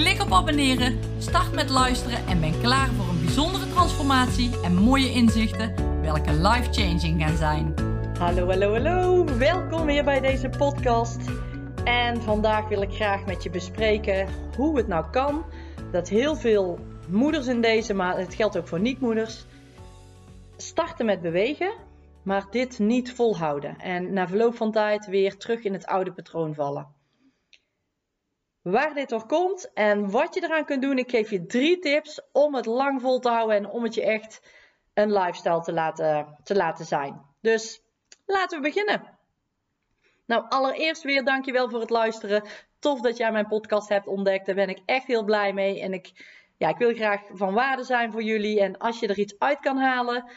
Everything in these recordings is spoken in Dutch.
Klik op abonneren, start met luisteren en ben klaar voor een bijzondere transformatie en mooie inzichten, welke life-changing gaan zijn. Hallo, hallo, hallo. Welkom weer bij deze podcast. En vandaag wil ik graag met je bespreken hoe het nou kan dat heel veel moeders in deze, maar het geldt ook voor niet-moeders, starten met bewegen, maar dit niet volhouden. En na verloop van tijd weer terug in het oude patroon vallen. Waar dit door komt en wat je eraan kunt doen, ik geef je drie tips om het lang vol te houden en om het je echt een lifestyle te laten, te laten zijn. Dus laten we beginnen. Nou, allereerst weer dankjewel voor het luisteren. Tof dat jij mijn podcast hebt ontdekt. Daar ben ik echt heel blij mee. En ik, ja, ik wil graag van waarde zijn voor jullie. En als je er iets uit kan halen,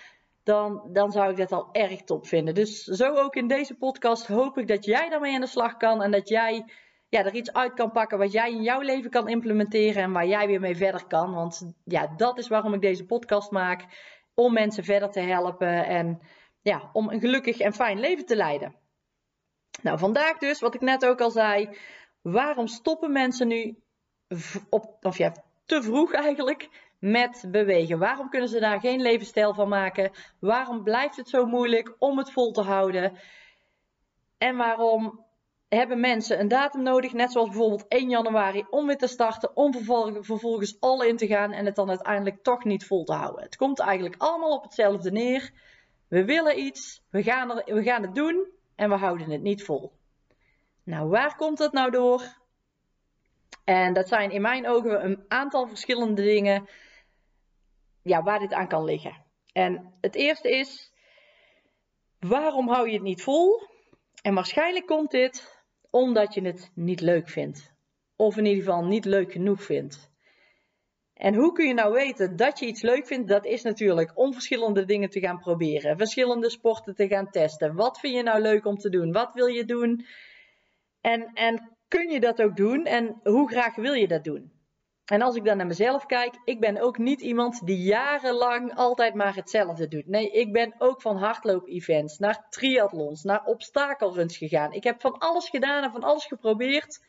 dan, dan zou ik dat al erg top vinden. Dus zo ook in deze podcast hoop ik dat jij daarmee aan de slag kan. En dat jij ja, er iets uit kan pakken wat jij in jouw leven kan implementeren. En waar jij weer mee verder kan. Want ja, dat is waarom ik deze podcast maak. Om mensen verder te helpen. En ja, om een gelukkig en fijn leven te leiden. Nou, vandaag dus, wat ik net ook al zei. Waarom stoppen mensen nu op, of ja, te vroeg eigenlijk met bewegen? Waarom kunnen ze daar geen levensstijl van maken? Waarom blijft het zo moeilijk om het vol te houden? En waarom hebben mensen een datum nodig, net zoals bijvoorbeeld 1 januari, om weer te starten, om vervolgens, al in te gaan en het dan uiteindelijk toch niet vol te houden? Het komt eigenlijk allemaal op hetzelfde neer. We willen iets, we gaan, er, we gaan het doen en we houden het niet vol. Nou, waar komt dat nou door? En dat zijn in mijn ogen een aantal verschillende dingen ja, waar dit aan kan liggen. En het eerste is, waarom hou je het niet vol? En waarschijnlijk komt dit omdat je het niet leuk vindt. Of in ieder geval niet leuk genoeg vindt. En hoe kun je nou weten dat je iets leuk vindt? Dat is natuurlijk om verschillende dingen te gaan proberen. Verschillende sporten te gaan testen. Wat vind je nou leuk om te doen? Wat wil je doen? En, en kun je dat ook doen? En hoe graag wil je dat doen? En als ik dan naar mezelf kijk, ik ben ook niet iemand die jarenlang altijd maar hetzelfde doet. Nee, ik ben ook van hardloop-events naar triathlons, naar obstakelruns gegaan. Ik heb van alles gedaan en van alles geprobeerd.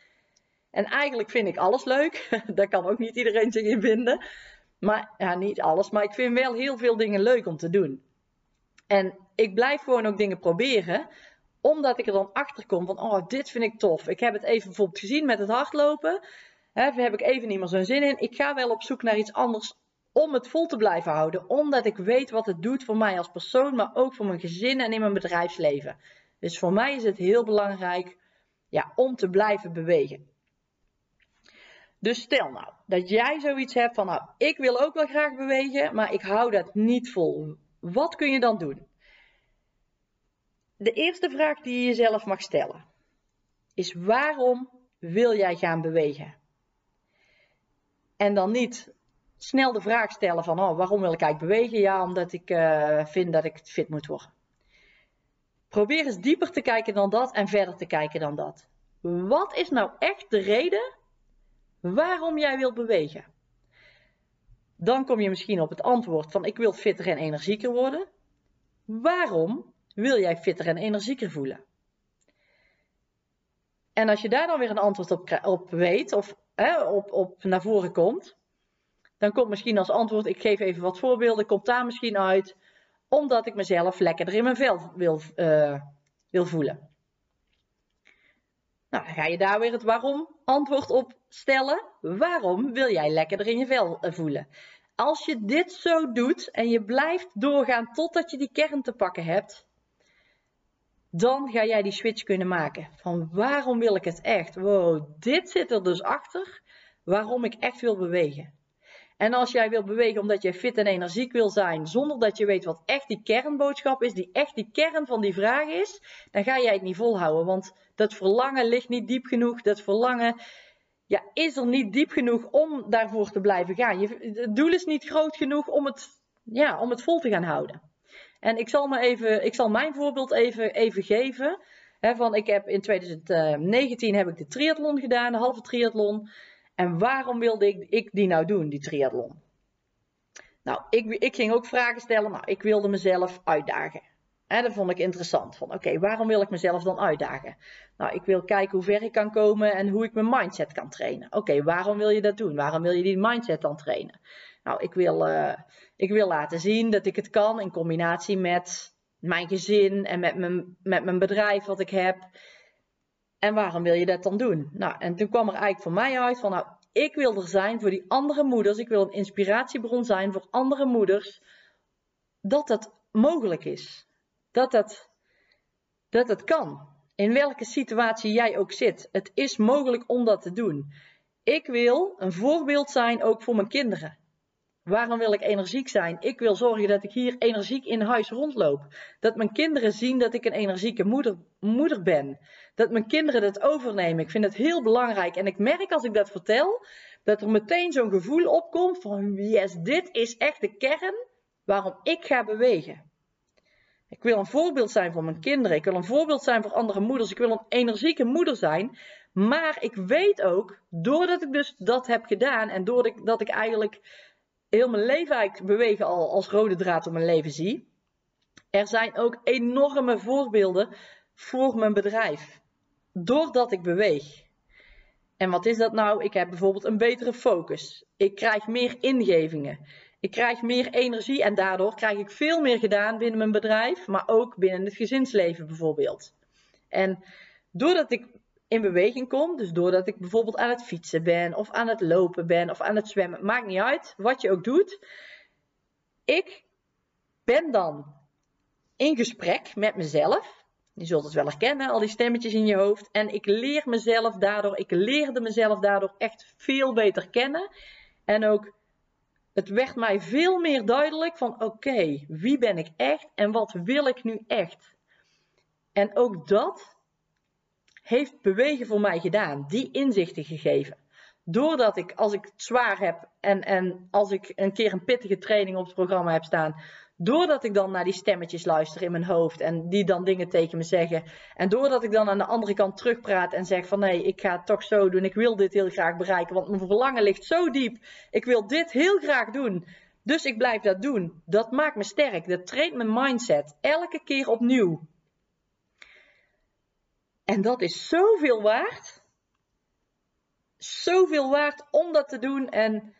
En eigenlijk vind ik alles leuk. Daar kan ook niet iedereen zich in vinden. Maar ja, niet alles. Maar ik vind wel heel veel dingen leuk om te doen. En ik blijf gewoon ook dingen proberen. Omdat ik er dan achter kom van, oh, dit vind ik tof. Ik heb het even bijvoorbeeld gezien met het hardlopen. Daar heb ik even niet meer zo'n zin in. Ik ga wel op zoek naar iets anders om het vol te blijven houden. Omdat ik weet wat het doet voor mij als persoon, maar ook voor mijn gezin en in mijn bedrijfsleven. Dus voor mij is het heel belangrijk ja, om te blijven bewegen. Dus stel nou dat jij zoiets hebt van, nou, ik wil ook wel graag bewegen, maar ik hou dat niet vol. Wat kun je dan doen? De eerste vraag die je jezelf mag stellen is: waarom wil jij gaan bewegen? En dan niet snel de vraag stellen van, oh, waarom wil ik eigenlijk bewegen? Ja, omdat ik uh, vind dat ik fit moet worden. Probeer eens dieper te kijken dan dat en verder te kijken dan dat. Wat is nou echt de reden waarom jij wilt bewegen. Dan kom je misschien op het antwoord van ik wil fitter en energieker worden. Waarom wil jij fitter en energieker voelen? En als je daar dan weer een antwoord op, op weet of op, op naar voren komt, dan komt misschien als antwoord, ik geef even wat voorbeelden, komt daar misschien uit, omdat ik mezelf lekkerder in mijn vel wil, uh, wil voelen. Nou, dan ga je daar weer het waarom antwoord op stellen. Waarom wil jij lekkerder in je vel eh, voelen? Als je dit zo doet en je blijft doorgaan totdat je die kern te pakken hebt, dan ga jij die switch kunnen maken. Van waarom wil ik het echt? Wow, dit zit er dus achter waarom ik echt wil bewegen. En als jij wil bewegen omdat je fit en energiek wil zijn, zonder dat je weet wat echt die kernboodschap is, die echt die kern van die vraag is, dan ga jij het niet volhouden. Want dat verlangen ligt niet diep genoeg. Dat verlangen, ja, is er niet diep genoeg om daarvoor te blijven gaan. Je, het doel is niet groot genoeg om het, ja, om het vol te gaan houden. En ik zal, me even, ik zal mijn voorbeeld even, even geven. van ik heb in 2019 heb ik de triathlon gedaan, de halve triathlon. En waarom wilde ik, ik die nou doen, die triathlon? Nou, ik, ik ging ook vragen stellen. Nou, ik wilde mezelf uitdagen. En dat vond ik interessant. Van oké, waarom wil ik mezelf dan uitdagen? Nou, ik wil kijken hoe ver ik kan komen en hoe ik mijn mindset kan trainen. Oké, waarom wil je dat doen? Waarom wil je die mindset dan trainen? Nou, ik wil, uh, ik wil laten zien dat ik het kan in combinatie met mijn gezin en met mijn, met mijn bedrijf wat ik heb. En waarom wil je dat dan doen? Nou, en toen kwam er eigenlijk voor mij uit van, nou, ik wil er zijn voor die andere moeders. Ik wil een inspiratiebron zijn voor andere moeders. Dat dat mogelijk is. Dat dat, dat het kan. In welke situatie jij ook zit. Het is mogelijk om dat te doen. Ik wil een voorbeeld zijn ook voor mijn kinderen. Waarom wil ik energiek zijn? Ik wil zorgen dat ik hier energiek in huis rondloop. Dat mijn kinderen zien dat ik een energieke moeder, moeder ben. Dat mijn kinderen dat overnemen. Ik vind het heel belangrijk. En ik merk als ik dat vertel, dat er meteen zo'n gevoel opkomt van yes, dit is echt de kern waarom ik ga bewegen. Ik wil een voorbeeld zijn voor mijn kinderen. Ik wil een voorbeeld zijn voor andere moeders. Ik wil een energieke moeder zijn. Maar ik weet ook, doordat ik dus dat heb gedaan en doordat ik, dat ik eigenlijk heel mijn leven eigenlijk bewegen al als rode draad door mijn leven zie. Er zijn ook enorme voorbeelden voor mijn bedrijf. Doordat ik beweeg. En wat is dat nou? Ik heb bijvoorbeeld een betere focus. Ik krijg meer ingevingen. Ik krijg meer energie en daardoor krijg ik veel meer gedaan binnen mijn bedrijf, maar ook binnen het gezinsleven bijvoorbeeld. En doordat ik in beweging kom, dus doordat ik bijvoorbeeld aan het fietsen ben, of aan het lopen ben, of aan het zwemmen, maakt niet uit wat je ook doet. Ik ben dan in gesprek met mezelf. Je zult het wel herkennen, al die stemmetjes in je hoofd. En ik leer mezelf daardoor, ik leerde mezelf daardoor echt veel beter kennen. En ook het werd mij veel meer duidelijk van oké, wie ben ik echt en wat wil ik nu echt? En ook dat heeft bewegen voor mij gedaan, die inzichten gegeven. Doordat ik, als ik het zwaar heb en, en als ik een keer een pittige training op het programma heb staan, Doordat ik dan naar die stemmetjes luister in mijn hoofd en die dan dingen tegen me zeggen. En doordat ik dan aan de andere kant terugpraat en zeg van nee, ik ga het toch zo doen. Ik wil dit heel graag bereiken, want mijn verlangen ligt zo diep. Ik wil dit heel graag doen. Dus ik blijf dat doen. Dat maakt me sterk. Dat traint mijn mindset. Elke keer opnieuw. En dat is zoveel waard. Zoveel waard om dat te doen. En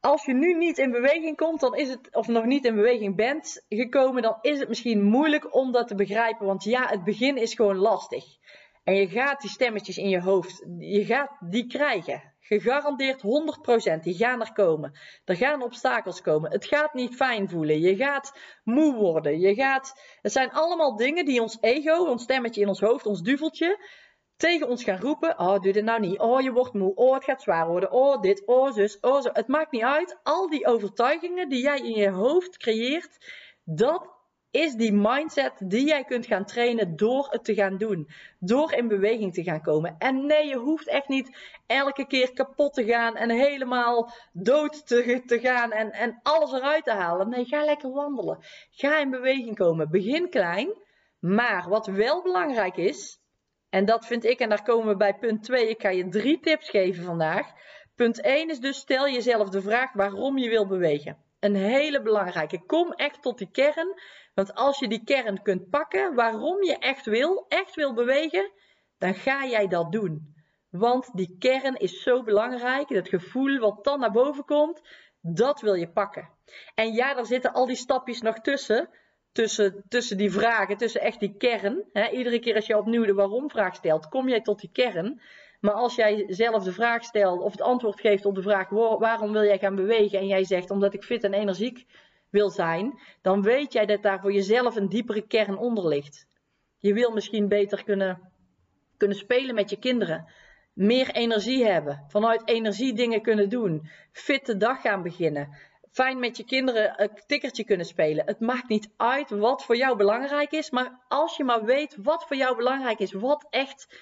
als je nu niet in beweging komt, dan is het, of nog niet in beweging bent gekomen, dan is het misschien moeilijk om dat te begrijpen. Want ja, het begin is gewoon lastig. En je gaat die stemmetjes in je hoofd, je gaat die krijgen. Gegarandeerd 100%. Die gaan er komen. Er gaan obstakels komen. Het gaat niet fijn voelen. Je gaat moe worden. Je gaat. Het zijn allemaal dingen die ons ego, ons stemmetje in ons hoofd, ons duveltje, tegen ons gaan roepen: Oh, doe dit nou niet. Oh, je wordt moe. Oh, het gaat zwaar worden. Oh, dit. Oh, zus. Oh, zo. Het maakt niet uit. Al die overtuigingen die jij in je hoofd creëert, dat is die mindset die jij kunt gaan trainen door het te gaan doen. Door in beweging te gaan komen. En nee, je hoeft echt niet elke keer kapot te gaan en helemaal dood te, gaan en, en alles eruit te halen. Nee, ga lekker wandelen. Ga in beweging komen. Begin klein. Maar wat wel belangrijk is, en dat vind ik, en daar komen we bij punt 2. Ik ga je drie tips geven vandaag. Punt 1 is dus stel jezelf de vraag waarom je wil bewegen. Een hele belangrijke. Kom echt tot die kern. Want als je die kern kunt pakken, waarom je echt wil, echt wil bewegen, dan ga jij dat doen. Want die kern is zo belangrijk. Dat gevoel wat dan naar boven komt, dat wil je pakken. En ja, daar zitten al die stapjes nog tussen tussen, tussen die vragen, tussen echt die kern. Iedere keer als je opnieuw de waarom-vraag stelt, kom jij tot die kern. Maar als jij zelf de vraag stelt of het antwoord geeft op de vraag waarom wil jij gaan bewegen en jij zegt omdat ik fit en energiek wil zijn, dan weet jij dat daar voor jezelf een diepere kern onder ligt. Je wil misschien beter kunnen, kunnen spelen met je kinderen. Meer energie hebben. Vanuit energie dingen kunnen doen. Fit de dag gaan beginnen fijn met je kinderen een tikkertje kunnen spelen. Het maakt niet uit wat voor jou belangrijk is, maar als je maar weet wat voor jou belangrijk is, wat echt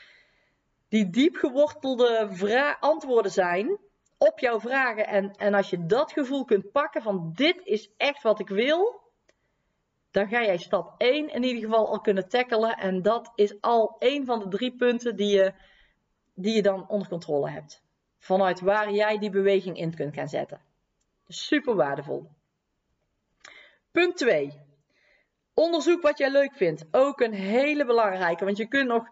die diep gewortelde antwoorden zijn op jouw vragen. En, en als je dat gevoel kunt pakken van dit is echt wat ik wil, dan ga jij stap 1 in ieder geval al kunnen tackelen. En dat is al één van de drie punten die je, die je dan onder controle hebt. Vanuit waar jij die beweging in kunt gaan zetten. Super waardevol. Punt 2. Onderzoek wat jij leuk vindt. Ook een hele belangrijke. Want je kunt nog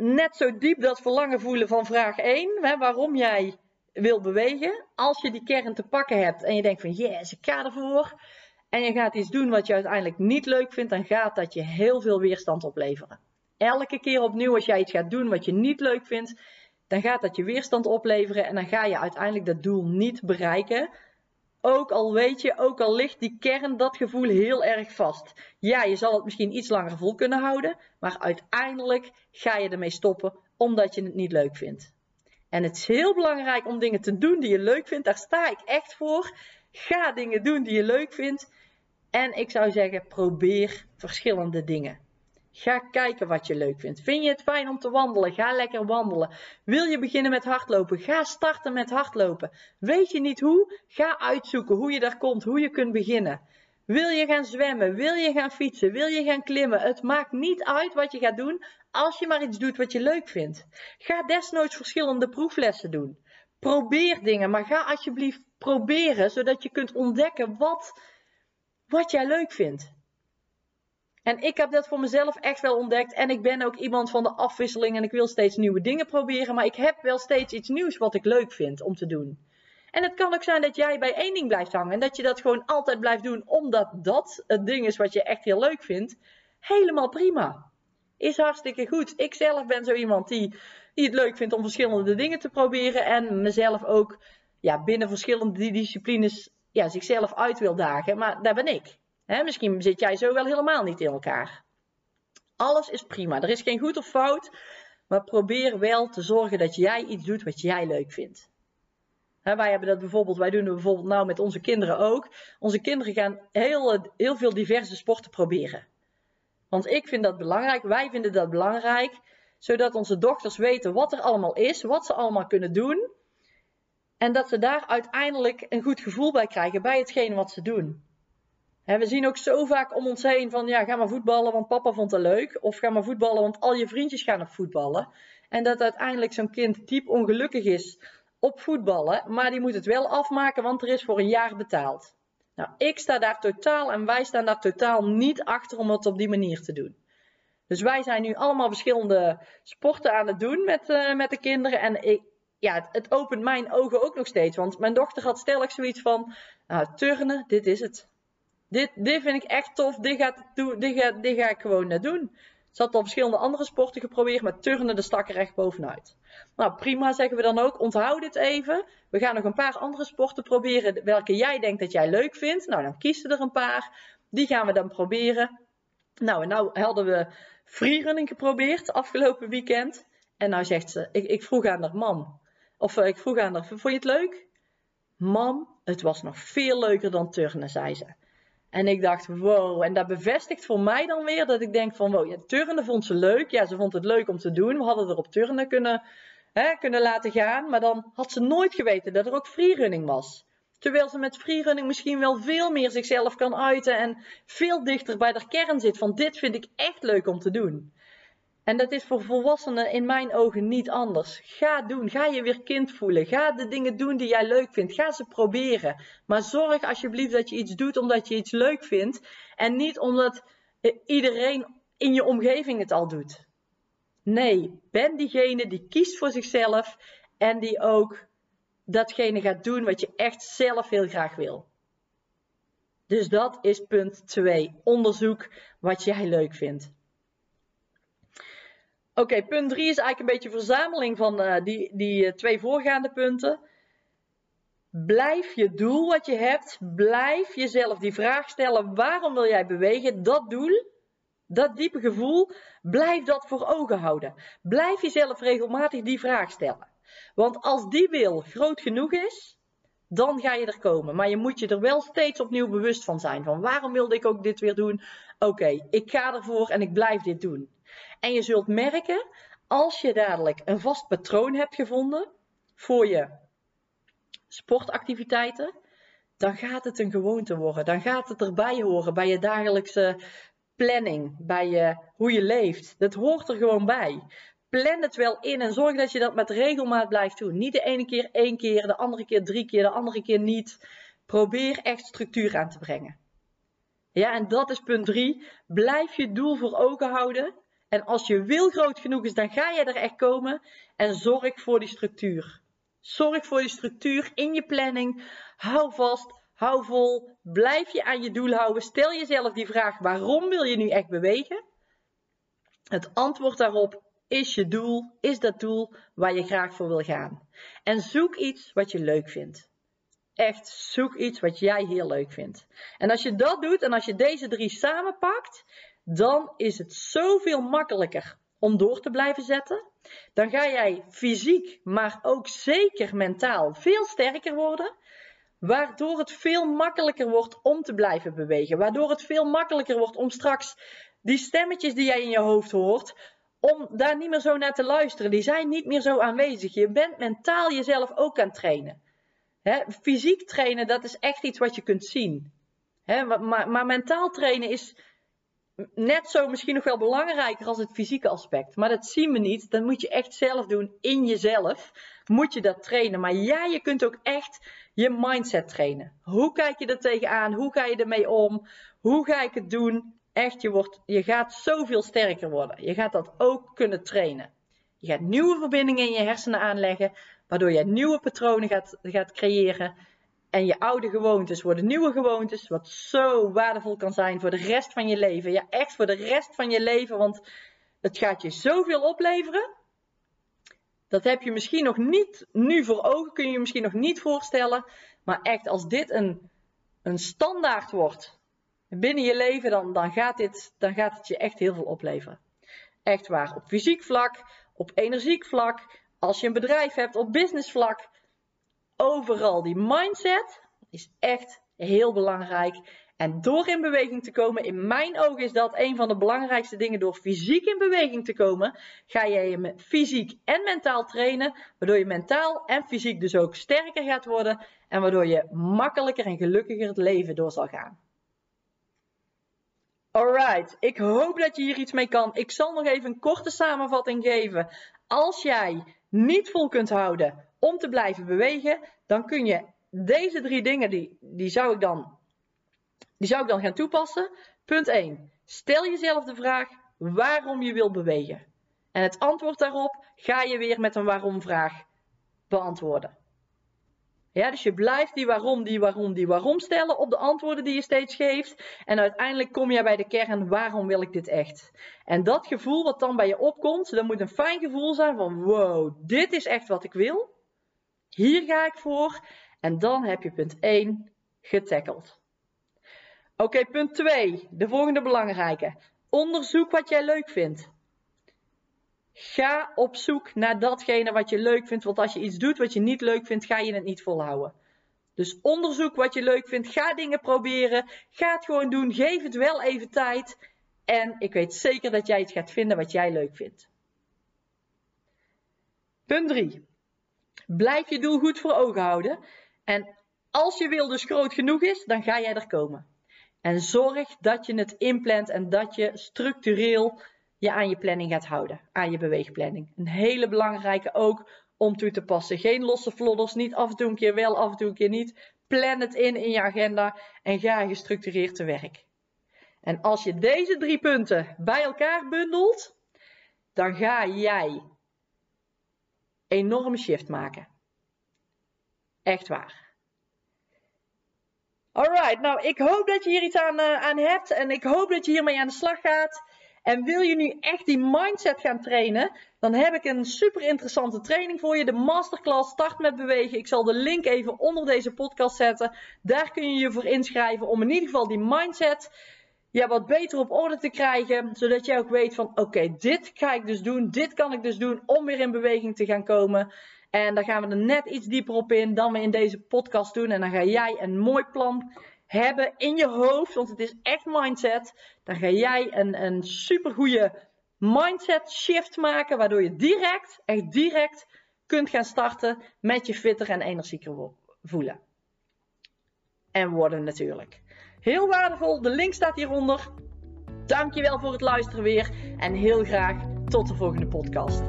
net zo diep dat verlangen voelen van vraag 1. Hè, waarom jij wil bewegen. Als je die kern te pakken hebt en je denkt van yes, ik ga ervoor. En je gaat iets doen wat je uiteindelijk niet leuk vindt. Dan gaat dat je heel veel weerstand opleveren. Elke keer opnieuw als jij iets gaat doen wat je niet leuk vindt. Dan gaat dat je weerstand opleveren. En dan ga je uiteindelijk dat doel niet bereiken. Ook al weet je, ook al ligt die kern, dat gevoel heel erg vast. Ja, je zal het misschien iets langer vol kunnen houden, maar uiteindelijk ga je ermee stoppen omdat je het niet leuk vindt. En het is heel belangrijk om dingen te doen die je leuk vindt. Daar sta ik echt voor. Ga dingen doen die je leuk vindt. En ik zou zeggen, probeer verschillende dingen. Ga kijken wat je leuk vindt. Vind je het fijn om te wandelen? Ga lekker wandelen. Wil je beginnen met hardlopen? Ga starten met hardlopen. Weet je niet hoe? Ga uitzoeken hoe je daar komt, hoe je kunt beginnen. Wil je gaan zwemmen? Wil je gaan fietsen? Wil je gaan klimmen? Het maakt niet uit wat je gaat doen als je maar iets doet wat je leuk vindt. Ga desnoods verschillende proeflessen doen. Probeer dingen, maar ga alsjeblieft proberen zodat je kunt ontdekken wat, wat jij leuk vindt. En ik heb dat voor mezelf echt wel ontdekt. En ik ben ook iemand van de afwisseling en ik wil steeds nieuwe dingen proberen. Maar ik heb wel steeds iets nieuws wat ik leuk vind om te doen. En het kan ook zijn dat jij bij één ding blijft hangen. En dat je dat gewoon altijd blijft doen omdat dat het ding is wat je echt heel leuk vindt. Helemaal prima. Is hartstikke goed. Ik zelf ben zo iemand die, die het leuk vindt om verschillende dingen te proberen. En mezelf ook ja, binnen verschillende disciplines ja, zichzelf uit wil dagen. Maar daar ben ik misschien zit jij zo wel helemaal niet in elkaar. Alles is prima. Er is geen goed of fout. Maar probeer wel te zorgen dat jij iets doet wat jij leuk vindt. wij hebben dat bijvoorbeeld, wij doen het bijvoorbeeld nou met onze kinderen ook. Onze kinderen gaan heel, heel veel diverse sporten proberen. Want ik vind dat belangrijk, wij vinden dat belangrijk, zodat onze dochters weten wat er allemaal is, wat ze allemaal kunnen doen. En dat ze daar uiteindelijk een goed gevoel bij krijgen bij hetgeen wat ze doen we zien ook zo vaak om ons heen van ja, ga maar voetballen, want papa vond het leuk. Of ga maar voetballen, want al je vriendjes gaan op voetballen. En dat uiteindelijk zo'n kind diep ongelukkig is op voetballen, maar die moet het wel afmaken, want er is voor een jaar betaald. Nou, ik sta daar totaal en wij staan daar totaal niet achter om het op die manier te doen. Dus wij zijn nu allemaal verschillende sporten aan het doen met, uh, met de kinderen. En ik, ja, het, het, opent mijn ogen ook nog steeds. Want mijn dochter had stellig zoiets van, nou, turnen, dit is het. Dit, dit vind ik echt tof. Dit, gaat, dit, ga, dit ga ik gewoon net doen. Ze had al verschillende andere sporten geprobeerd, maar turnen de stak er bovenuit. Nou, prima zeggen we dan ook. Onthoud dit even. We gaan nog een paar andere sporten proberen welke jij denkt dat jij leuk vindt. Nou, dan kies er een paar. Die gaan we dan proberen. Nou, en nou hadden we freerunning geprobeerd afgelopen weekend. En nou zegt ze, ik, ik vroeg aan haar mam. Of uh, ik vroeg aan haar, vond je het leuk? Mam, het was nog veel leuker dan turnen, zei ze. En ik dacht, wow. En dat bevestigt voor mij dan weer dat ik denk van, wow, ja, turnen vond ze leuk. Ja, ze vond het leuk om te doen. We hadden er op turnen kunnen, hè, kunnen laten gaan. Maar dan had ze nooit geweten dat er ook freerunning was. Terwijl ze met freerunning misschien wel veel meer zichzelf kan uiten en veel dichter bij de kern zit van dit vind ik echt leuk om te doen. En dat is voor volwassenen in mijn ogen niet anders. Ga doen. Ga je weer kind voelen. Ga de dingen doen die jij leuk vindt. Ga ze proberen. Maar zorg alsjeblieft dat je iets doet omdat je iets leuk vindt. En niet omdat iedereen in je omgeving het al doet. Nee, ben diegene die kiest voor zichzelf en die ook datgene gaat doen wat je echt zelf heel graag wil. Dus dat is punt 2. Onderzoek wat jij leuk vindt. Oké, punt 3 is eigenlijk een beetje verzameling van uh, die, die uh, twee voorgaande punten. Blijf je doel wat je hebt, blijf jezelf die vraag stellen: waarom wil jij bewegen? Dat doel, dat diepe gevoel, blijf dat voor ogen houden. Blijf jezelf regelmatig die vraag stellen. Want als die wil groot genoeg is, dan ga je er komen. Maar je moet je er wel steeds opnieuw bewust van zijn. Van waarom wilde ik ook dit weer doen? Oké, ik ga ervoor en ik blijf dit doen. En je zult merken, als je dadelijk een vast patroon hebt gevonden voor je sportactiviteiten, dan gaat het een gewoonte worden. Dan gaat het erbij horen bij je dagelijkse planning, bij je, hoe je leeft. Dat hoort er gewoon bij. Plan het wel in en zorg dat je dat met regelmaat blijft doen. Niet de ene keer één keer, de andere keer drie keer, de andere keer niet. Probeer echt structuur aan te brengen. Ja, en dat is punt drie. Blijf je doel voor ogen houden. En als je wil groot genoeg is, dan ga je er echt komen. En zorg voor die structuur. Zorg voor die structuur in je planning. Hou vast, hou vol. Blijf je aan je doel houden. Stel jezelf die vraag: waarom wil je nu echt bewegen? Het antwoord daarop is je doel, is dat doel waar je graag voor wil gaan. En zoek iets wat je leuk vindt. Echt, zoek iets wat jij heel leuk vindt. En als je dat doet en als je deze drie samenpakt, dan is het zoveel makkelijker om door te blijven zetten. Dan ga jij fysiek, maar ook zeker mentaal veel sterker worden. Waardoor het veel makkelijker wordt om te blijven bewegen. Waardoor het veel makkelijker wordt om straks die stemmetjes die jij in je hoofd hoort, om daar niet meer zo naar te luisteren. Die zijn niet meer zo aanwezig. Je bent mentaal jezelf ook aan het trainen. fysiek trainen, dat is echt iets wat je kunt zien. maar, maar mentaal trainen is net zo misschien nog wel belangrijker als het fysieke aspect. Maar dat zien we niet. Dat moet je echt zelf doen in jezelf. Moet je dat trainen. Maar ja, je kunt ook echt je mindset trainen. Hoe kijk je er tegenaan? Hoe ga je ermee om? Hoe ga ik het doen? Echt, je, wordt, je gaat zoveel sterker worden. Je gaat dat ook kunnen trainen. Je gaat nieuwe verbindingen in je hersenen aanleggen, waardoor je nieuwe patronen gaat, gaat creëren. En je oude gewoontes worden nieuwe gewoontes, wat zo waardevol kan zijn voor de rest van je leven. Ja, echt voor de rest van je leven, want het gaat je zoveel opleveren. Dat heb je misschien nog niet nu voor ogen, kun je je misschien nog niet voorstellen. Maar echt, als dit een, een standaard wordt binnen je leven, dan, dan, gaat dit, dan gaat het je echt heel veel opleveren. Echt waar. Op fysiek vlak, op energiek vlak, als je een bedrijf hebt, op business vlak. Overal. Die mindset is echt heel belangrijk. En door in beweging te komen, in mijn ogen is dat een van de belangrijkste dingen. Door fysiek in beweging te komen, ga jij je fysiek en mentaal trainen. Waardoor je mentaal en fysiek dus ook sterker gaat worden. En waardoor je makkelijker en gelukkiger het leven door zal gaan. Alright, ik hoop dat je hier iets mee kan. Ik zal nog even een korte samenvatting geven. Als jij niet vol kunt houden om te blijven bewegen, dan kun je deze drie dingen, die, die, zou, ik dan, die zou ik dan gaan toepassen. Punt 1. Stel jezelf de vraag waarom je wil bewegen. En het antwoord daarop ga je weer met een waarom vraag beantwoorden. Ja, dus je blijft die waarom, die waarom, die waarom stellen op de antwoorden die je steeds geeft. En uiteindelijk kom je bij de kern, waarom wil ik dit echt? En dat gevoel wat dan bij je opkomt, dat moet een fijn gevoel zijn van wow, dit is echt wat ik wil. Hier ga ik voor. En dan heb je punt 1 getackeld. Oké, punt 2, de volgende belangrijke. Onderzoek wat jij leuk vindt. Ga op zoek naar datgene wat je leuk vindt. Want als je iets doet wat je niet leuk vindt, ga je het niet volhouden. Dus onderzoek wat je leuk vindt. Ga dingen proberen. Ga het gewoon doen. Geef het wel even tijd. En ik weet zeker dat jij het gaat vinden wat jij leuk vindt. Punt 3. Blijf je doel goed voor ogen houden. En als je wil dus groot genoeg is, dan ga jij er komen. En zorg dat je het inplant en dat je structureel je aan je planning gaat houden, aan je beweegplanning. Een hele belangrijke ook om toe te passen. Geen losse vlodders, niet af en toe een keer wel, af en toe een keer niet. Plan het in in je agenda en ga gestructureerd te werk. En als je deze drie punten bij elkaar bundelt, dan ga jij enorme shift maken. Echt waar. Alright, nou ik hoop dat je hier iets aan, uh, aan hebt en ik hoop dat je hiermee aan de slag gaat. En wil je nu echt die mindset gaan trainen, dan heb ik een super interessante training voor je. De masterclass Start met Bewegen. Ik zal de link even onder deze podcast zetten. Daar kun je je voor inschrijven om in ieder geval die mindset ja, wat beter op orde te krijgen. Zodat jij ook weet van oké, dit ga ik dus doen. Dit kan ik dus doen om weer in beweging te gaan komen. En daar gaan we er net iets dieper op in dan we in deze podcast doen. En dan ga jij een mooi plan hebben in je hoofd, want het is echt mindset, dan ga jij een, een supergoeie mindset shift maken, waardoor je direct, echt direct kunt gaan starten met je fitter en energieker voelen. En worden natuurlijk. Heel waardevol, de link staat hieronder. Dankjewel voor het luisteren weer en heel graag tot de volgende podcast.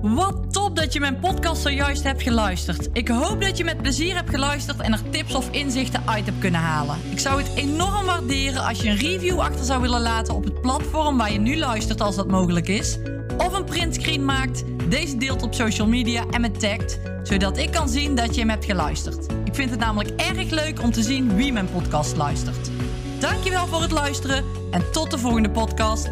Wat top dat je mijn podcast zojuist hebt geluisterd. Ik hoop dat je met plezier hebt geluisterd en er tips of inzichten uit hebt kunnen halen. Ik zou het enorm waarderen als je een review achter zou willen laten op het platform waar je nu luistert als dat mogelijk is. Of een printscreen maakt, deze deelt op social media en me tagt, zodat ik kan zien dat je hem hebt geluisterd. Ik vind het namelijk erg leuk om te zien wie mijn podcast luistert. Dankjewel voor het luisteren en tot de volgende podcast.